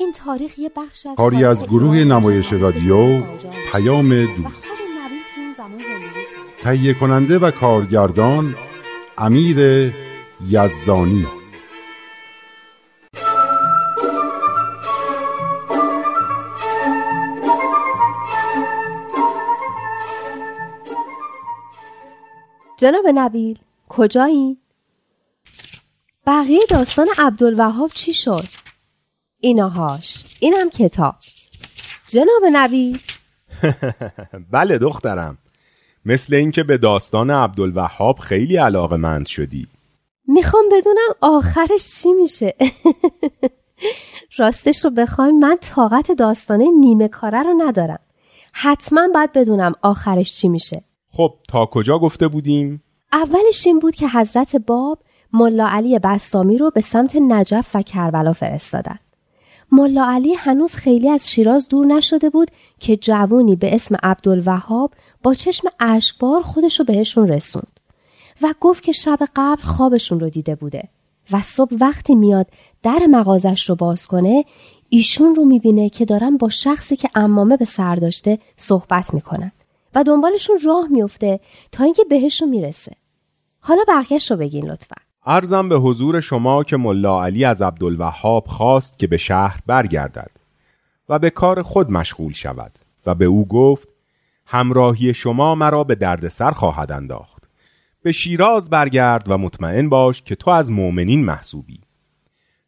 این تاریخ یه بخش از کاری از گروه نمایش رادیو پیام دوست. تهیه کننده و کارگردان امیر یزدانی. جناب نبیل کجایی؟ بقیه داستان عبدالوهاب چی شد؟ ایناهاش. اینم کتاب. جناب نبیل بله دخترم. مثل اینکه به داستان عبدالوهاب خیلی علاقه مند شدی. می‌خوام بدونم آخرش چی میشه. راستش رو بخواین من طاقت داستانه نیمه کاره رو ندارم. حتما باید بدونم آخرش چی میشه. خب تا کجا گفته بودیم؟ اولش این بود که حضرت باب ملا علی بستامی رو به سمت نجف و کربلا فرستادن. ملا علی هنوز خیلی از شیراز دور نشده بود که جوونی به اسم عبدالوهاب با چشم اشکبار خودش رو بهشون رسوند و گفت که شب قبل خوابشون رو دیده بوده و صبح وقتی میاد در مغازش رو باز کنه ایشون رو می‌بینه که دارن با شخصی که امامه به سر داشته صحبت می‌کنن و دنبالشون راه میفته تا اینکه بهشون می‌رسه. حالا بقیهش رو بگین لطفا. ارزم به حضور شما که ملا علی از عبدالوهاب خواست که به شهر برگردد و به کار خود مشغول شود و به او گفت همراهی شما مرا به دردسر خواهد انداخت. به شیراز برگرد و مطمئن باش که تو از مؤمنین محسوبی.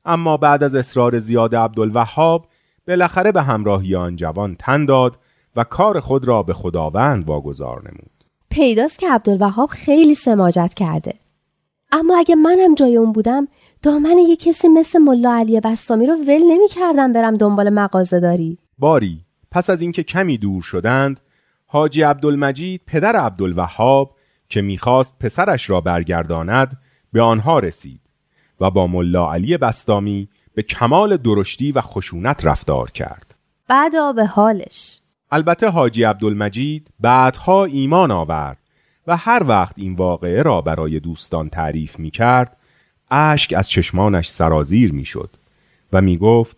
اما بعد از اصرار زیاد عبدالوهاب بالاخره به همراهی آن جوان تن داد و کار خود را به خداوند واگذار نمود. پیداست که عبدالوهاب خیلی سماجت کرده. اما اگه منم جای اون بودم دامن یه کسی مثل ملا علی بستامی رو ول نمی کردم برم دنبال مغازه داری. باری پس از اینکه کمی دور شدند حاجی عبدالمجید پدر عبدالوهاب که می‌خواست پسرش را برگرداند به آنها رسید و با ملا علی بستامی به کمال درشتی و خشونت رفتار کرد. بعد به حالش. البته حاجی عبدالمجید بعدها ایمان آورد و هر وقت این واقعه را برای دوستان تعریف می کرد اشک از چشمانش سرازیر می شد و می گفت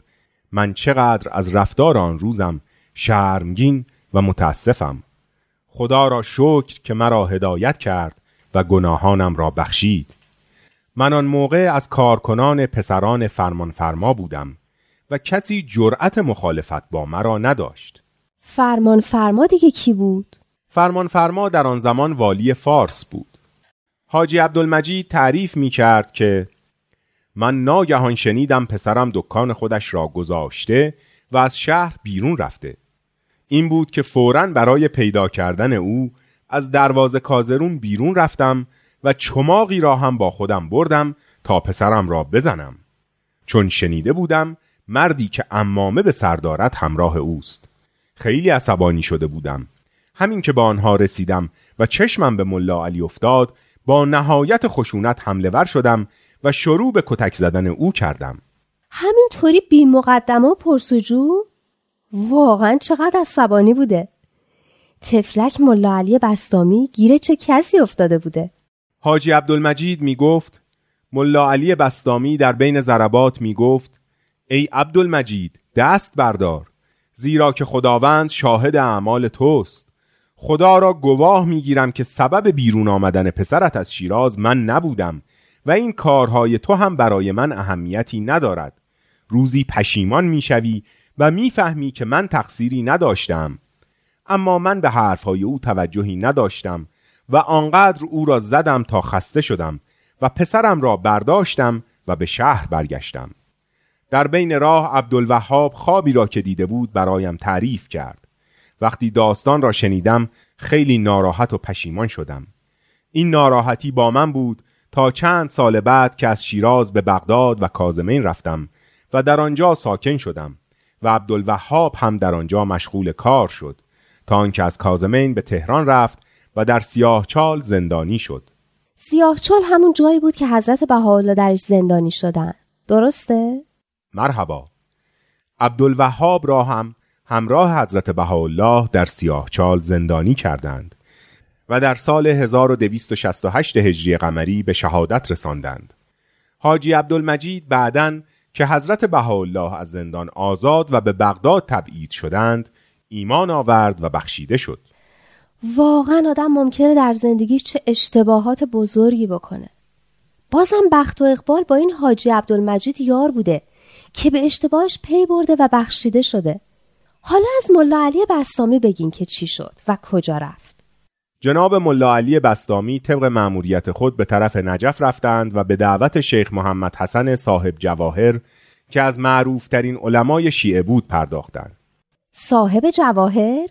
من چقدر از رفتار آن روزم شرمگین و متاسفم. خدا را شکر که مرا هدایت کرد و گناهانم را بخشید. من آن موقع از کارکنان پسران فرمانفرما بودم و کسی جرأت مخالفت با مرا نداشت. فرمان فرما دیگه کی بود؟ فرمان فرما در آن زمان والی فارس بود. حاجی عبدالمجید تعریف می کرد که من ناگهان شنیدم پسرم دکان خودش را گذاشته و از شهر بیرون رفته. این بود که فوراً برای پیدا کردن او از دروازه کازرون بیرون رفتم و چماقی را هم با خودم بردم تا پسرم را بزنم. چون شنیده بودم مردی که امامه به سردارت همراه اوست. خیلی عصبانی شده بودم همین که به آنها رسیدم و چشمم به ملا علی افتاد با نهایت خشونت حمله ور شدم و شروع به کتک زدن او کردم. همینطوری بی مقدمه و پرسجو؟ واقعا چقدر عصبانی بوده. تفلک ملا علی بستامی گیره چه کسی افتاده بوده؟ حاجی عبدالمجید می گفت ملا علی بستامی در بین ضربات می گفت ای عبدالمجید دست بردار زیرا که خداوند شاهد اعمال توست. خدا را گواه می‌گیرم که سبب بیرون آمدن پسرت از شیراز من نبودم و این کارهای تو هم برای من اهمیتی ندارد. روزی پشیمان می‌شوی و می‌فهمی که من تقصیری نداشتم. اما من به حرفهای او توجهی نداشتم و آنقدر او را زدم تا خسته شدم و پسرم را برداشتم و به شهر برگشتم. در بین راه عبدالوهاب خوابی را که دیده بود برایم تعریف کرد. وقتی داستان را شنیدم خیلی ناراحت و پشیمان شدم. این ناراحتی با من بود تا چند سال بعد که از شیراز به بغداد و کازمین رفتم و در آنجا ساکن شدم و عبدالوهاب هم در آنجا مشغول کار شد تا آنکه از کازمین به تهران رفت و در سیاهچال زندانی شد. سیاهچال همون جایی بود که حضرت بهاءالله درش زندانی شدن. درسته؟ مرحبا. عبدالوهاب را هم همراه حضرت بهاءالله در سیاهچال زندانی کردند و در سال 1268 هجری قمری به شهادت رساندند. حاجی عبدالمجید بعداً که حضرت بهاءالله از زندان آزاد و به بغداد تبعید شدند ایمان آورد و بخشیده شد. واقعا آدم ممکنه در زندگی چه اشتباهات بزرگی بکنه. بازم بخت و اقبال با این حاجی عبدالمجید یار بوده که به اشتباهش پی برده و بخشیده شده. حالا از ملا علی بستامی بگین که چی شد و کجا رفت. جناب ملا علی بستامی طبق مأموریت خود به طرف نجف رفتند و به دعوت شیخ محمد حسن صاحب جواهر که از معروفترین علمای شیعه بود پرداختند. صاحب جواهر؟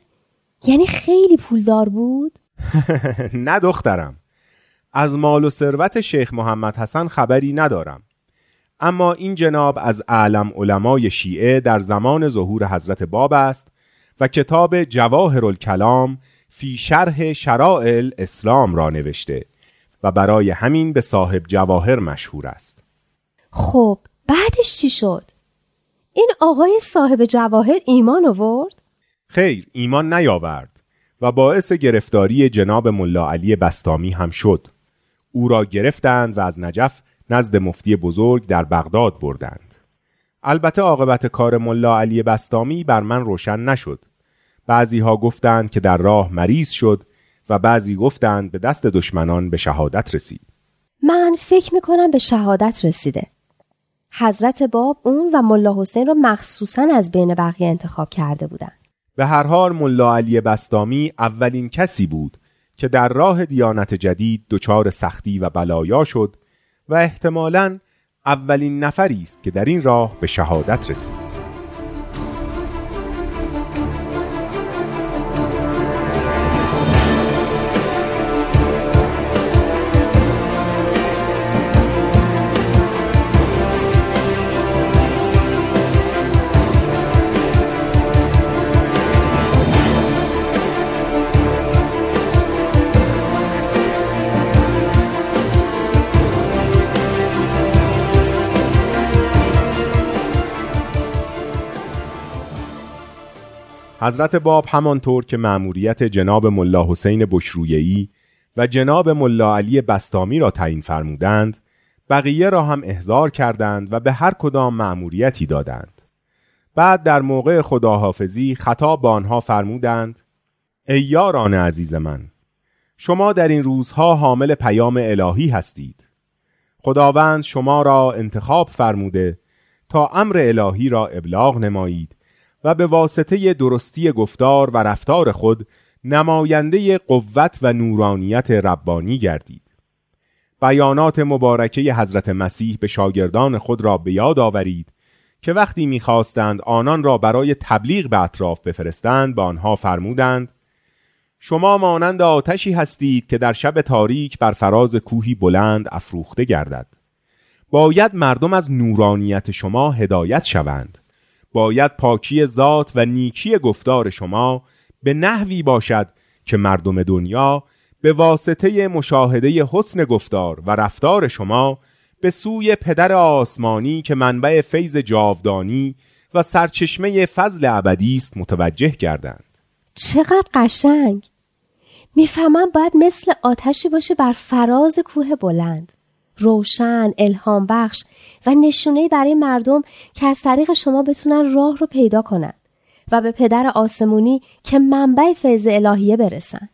یعنی خیلی پولدار بود؟ نه دخترم. از مال و ثروت شیخ محمد حسن خبری ندارم. اما این جناب از اعلم علمای شیعه در زمان ظهور حضرت باب است و کتاب جواهر الکلام فی شرح شرائل اسلام را نوشته و برای همین به صاحب جواهر مشهور است خب بعدش چی شد؟ این آقای صاحب جواهر ایمان آورد؟ خیر ایمان نیاورد و باعث گرفتاری جناب ملا علی بستامی هم شد او را گرفتند و از نجف نزد مفتی بزرگ در بغداد بردند. البته عاقبت کار ملا علی بستامی بر من روشن نشد. بعضی ها گفتند که در راه مریض شد و بعضی گفتند به دست دشمنان به شهادت رسید. من فکر می‌کنم به شهادت رسیده. حضرت باب اون و ملا حسین را مخصوصا از بین بقیه انتخاب کرده بودند. به هر حال ملا علی بستامی اولین کسی بود که در راه دیانت جدید دچار سختی و بلایا شد و احتمالاً اولین نفری است که در این راه به شهادت رسید. حضرت باب همانطور که مأموریت جناب ملا حسین بشرویهی و جناب ملا علی بستامی را تعیین فرمودند بقیه را هم احضار کردند و به هر کدام مأموریتی دادند. بعد در موقع خداحافظی خطاب به آنها فرمودند ای یاران عزیز من شما در این روزها حامل پیام الهی هستید. خداوند شما را انتخاب فرموده تا امر الهی را ابلاغ نمایید و به واسطه درستی گفتار و رفتار خود نماینده قوت و نورانیت ربانی گردید. بیانات مبارکه حضرت مسیح به شاگردان خود را به یاد آورید که وقتی می‌خواستند آنان را برای تبلیغ به اطراف بفرستند به آنها فرمودند شما مانند آتشی هستید که در شب تاریک بر فراز کوهی بلند افروخته گردد. باید مردم از نورانیت شما هدایت شوند. باید پاکی ذات و نیکی گفتار شما به نحوی باشد که مردم دنیا به واسطه مشاهده حسن گفتار و رفتار شما به سوی پدر آسمانی که منبع فیض جاودانی و سرچشمه فضل ابدی است متوجه گردند. چقدر قشنگ! می‌فهمم باید مثل آتشی باشه بر فراز کوه بلند. روشن، الهام بخش و نشونه برای مردم که از طریق شما بتونن راه رو پیدا کنن و به پدر آسمونی که منبع فیض الهیه برسن.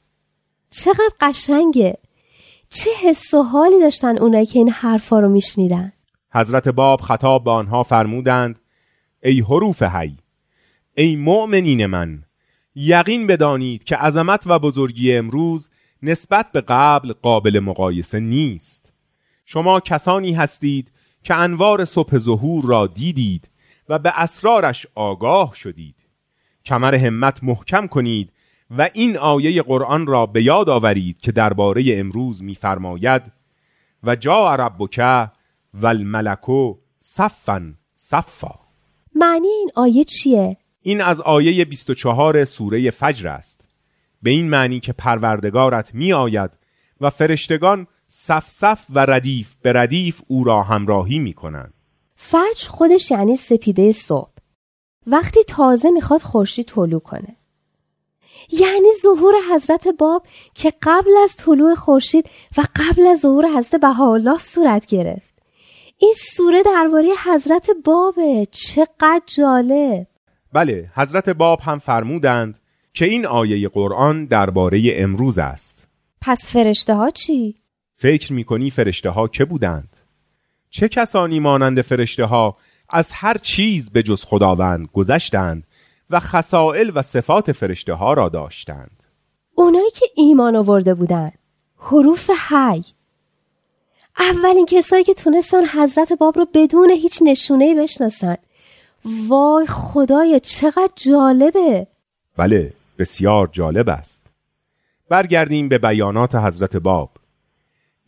چقدر قشنگه. چه حس و حالی داشتن اونایی که این حرفا رو میشنیدن؟ حضرت باب خطاب به آنها فرمودند ای حروف حی ای مؤمنین من یقین بدانید که عظمت و بزرگی امروز نسبت به قبل قابل مقایسه نیست شما کسانی هستید که انوار صبح ظهور را دیدید و به اسرارش آگاه شدید. کمر همت محکم کنید و این آیه قرآن را به یاد آورید که درباره امروز می‌فرماید و جا ربک و الملکو صفا صفا. معنی این آیه چیه؟ این از آیه 24 سوره فجر است. به این معنی که پروردگارت می آید و فرشتگان صف صف و ردیف به ردیف او را همراهی می کنند فجر خودش یعنی سپیده صبح. وقتی تازه می‌خواد خورشید طلوع کنه. یعنی ظهور حضرت باب که قبل از طلوع خورشید و قبل از ظهور حضرت بهاءالله صورت گرفت. این سوره درباره حضرت بابه. چقدر جالب. بله حضرت باب هم فرمودند که این آیه قرآن درباره امروز است. پس فرشته ها چی؟ فکر می‌کنی فرشته ها که بودند؟ چه کسانی مانند فرشته ها از هر چیز به جز خداوند گذشتند و خسائل و صفات فرشته ها را داشتند؟ اونایی که ایمان آورده بودن حروف حی. اولین کسایی که تونستن حضرت باب رو بدون هیچ نشونه بشناسن. وای خدایا چقدر جالبه. بله بسیار جالب است. برگردیم به بیانات حضرت باب.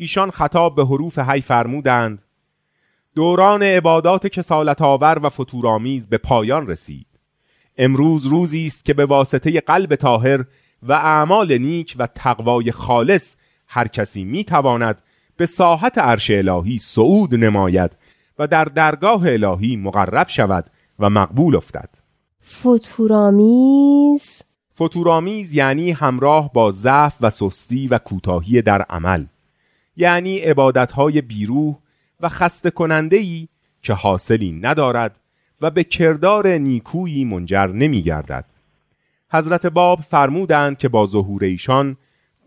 ایشان خطاب به حروف حی فرمودند. دوران عبادات کسالت آور و فتورآمیز به پایان رسید. امروز روزی است که به واسطه قلب طاهر و اعمال نیک و تقوای خالص هر کسی می تواند به ساحت عرش الهی صعود نماید و در درگاه الهی مقرب شود و مقبول افتد. فتورآمیز؟ فتورآمیز یعنی همراه با ضعف و سستی و کوتاهی در عمل. یعنی عبادتهای بیروح و خسته کننده ای که حاصلی ندارد و به کردار نیکویی منجر نمی گردد. حضرت باب فرمودند که با ظهور ایشان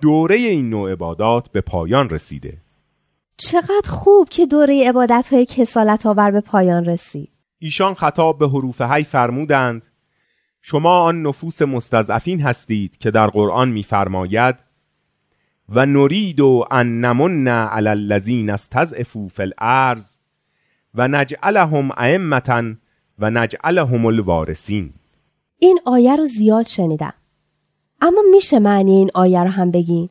دوره این نوع عبادات به پایان رسیده. چقدر خوب که دوره عبادت های کسالت آور به پایان رسید. ایشان خطاب به حروف هی فرمودند شما آن نفوس مستضعفین هستید که در قرآن میفرماید و نرید و ان نمن علی الذین استضعفوا فی الارض و نجعلهم ائمه و نجعلهم الوارثین این آیه رو زیاد شنیدم. اما میشه معنی این آیه رو هم بگین؟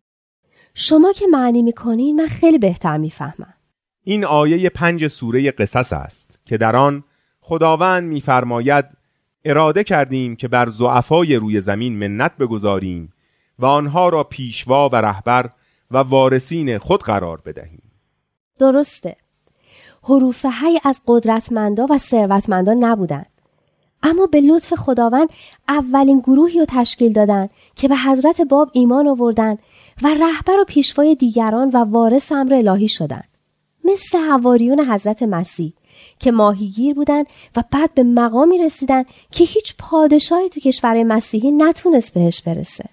شما که معنی می‌کنین من خیلی بهتر می‌فهمم. این آیه پنج سوره قصص است که در آن خداوند میفرماید اراده کردیم که بر زعفای روی زمین منت بگذاریم و آنها را پیشوا و رهبر و وارثین خود قرار بدهیم درسته. حروف هی از قدرتمندا و ثروتمندا نبودند. اما به لطف خداوند اولین گروهی رو تشکیل دادن که به حضرت باب ایمان آوردن و رهبر و پیشوای دیگران و وارث امر الهی شدند. مثل حواریون حضرت مسیح که ماهیگیر بودند و بعد به مقامی رسیدن که هیچ پادشاهی تو کشور مسیحی نتونست بهش برسه.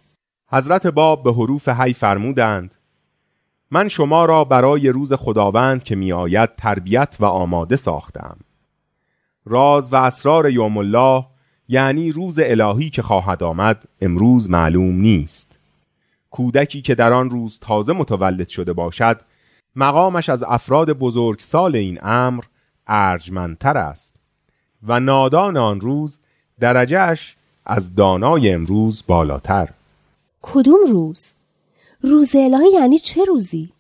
حضرت باب به حروف هی فرمودند من شما را برای روز خداوند که می آید تربیت و آماده ساختم. راز و اسرار یوم الله یعنی روز الهی که خواهد آمد امروز معلوم نیست. کودکی که در آن روز تازه متولد شده باشد مقامش از افراد بزرگسال این امر ارجمندتر است و نادان آن روز درجهش از دانای امروز بالاتر. کدوم روز؟ روز الهی یعنی چه روزی؟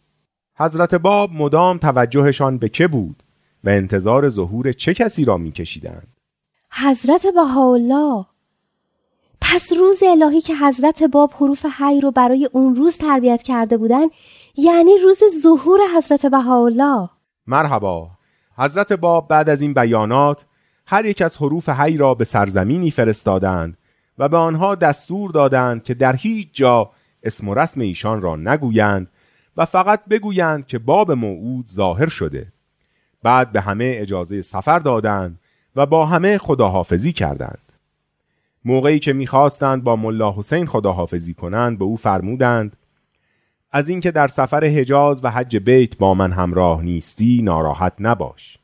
حضرت باب مدام توجهشان به که بود و انتظار ظهور چه کسی را میکشیدند حضرت بهاءالله پس روز الهی که حضرت باب حروف حی رو برای اون روز تربیت کرده بودن یعنی روز ظهور حضرت بهاءالله مرحبا حضرت باب بعد از این بیانات هر یک از حروف حی را به سرزمینی فرستادند و به آنها دستور دادند که در هیچ جا اسم و رسم ایشان را نگویند و فقط بگویند که باب موعود ظاهر شده. بعد به همه اجازه سفر دادند و با همه خداحافظی کردند. موقعی که می‌خواستند با ملا حسین خداحافظی کنند به او فرمودند از اینکه در سفر حجاز و حج بیت با من همراه نیستی ناراحت نباش.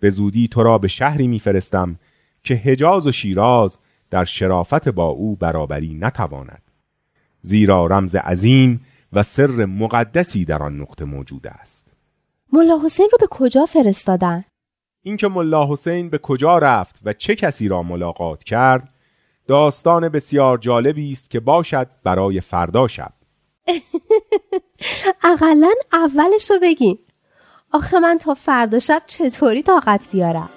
به زودی تو را به شهری میفرستم که حجاز و شیراز در شرافت با او برابری نتواند. زیرا رمز عظیم و سر مقدسی در آن نقطه موجود است. ملا حسین رو به کجا فرستادن؟ اینکه ملا حسین به کجا رفت و چه کسی را ملاقات کرد داستان بسیار جالبی است که باشد برای فردا شب. اقلا اولش رو بگین. آخه من تا فردا شب چطوری طاقت بیارم؟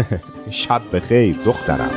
شب بخیر دخترم.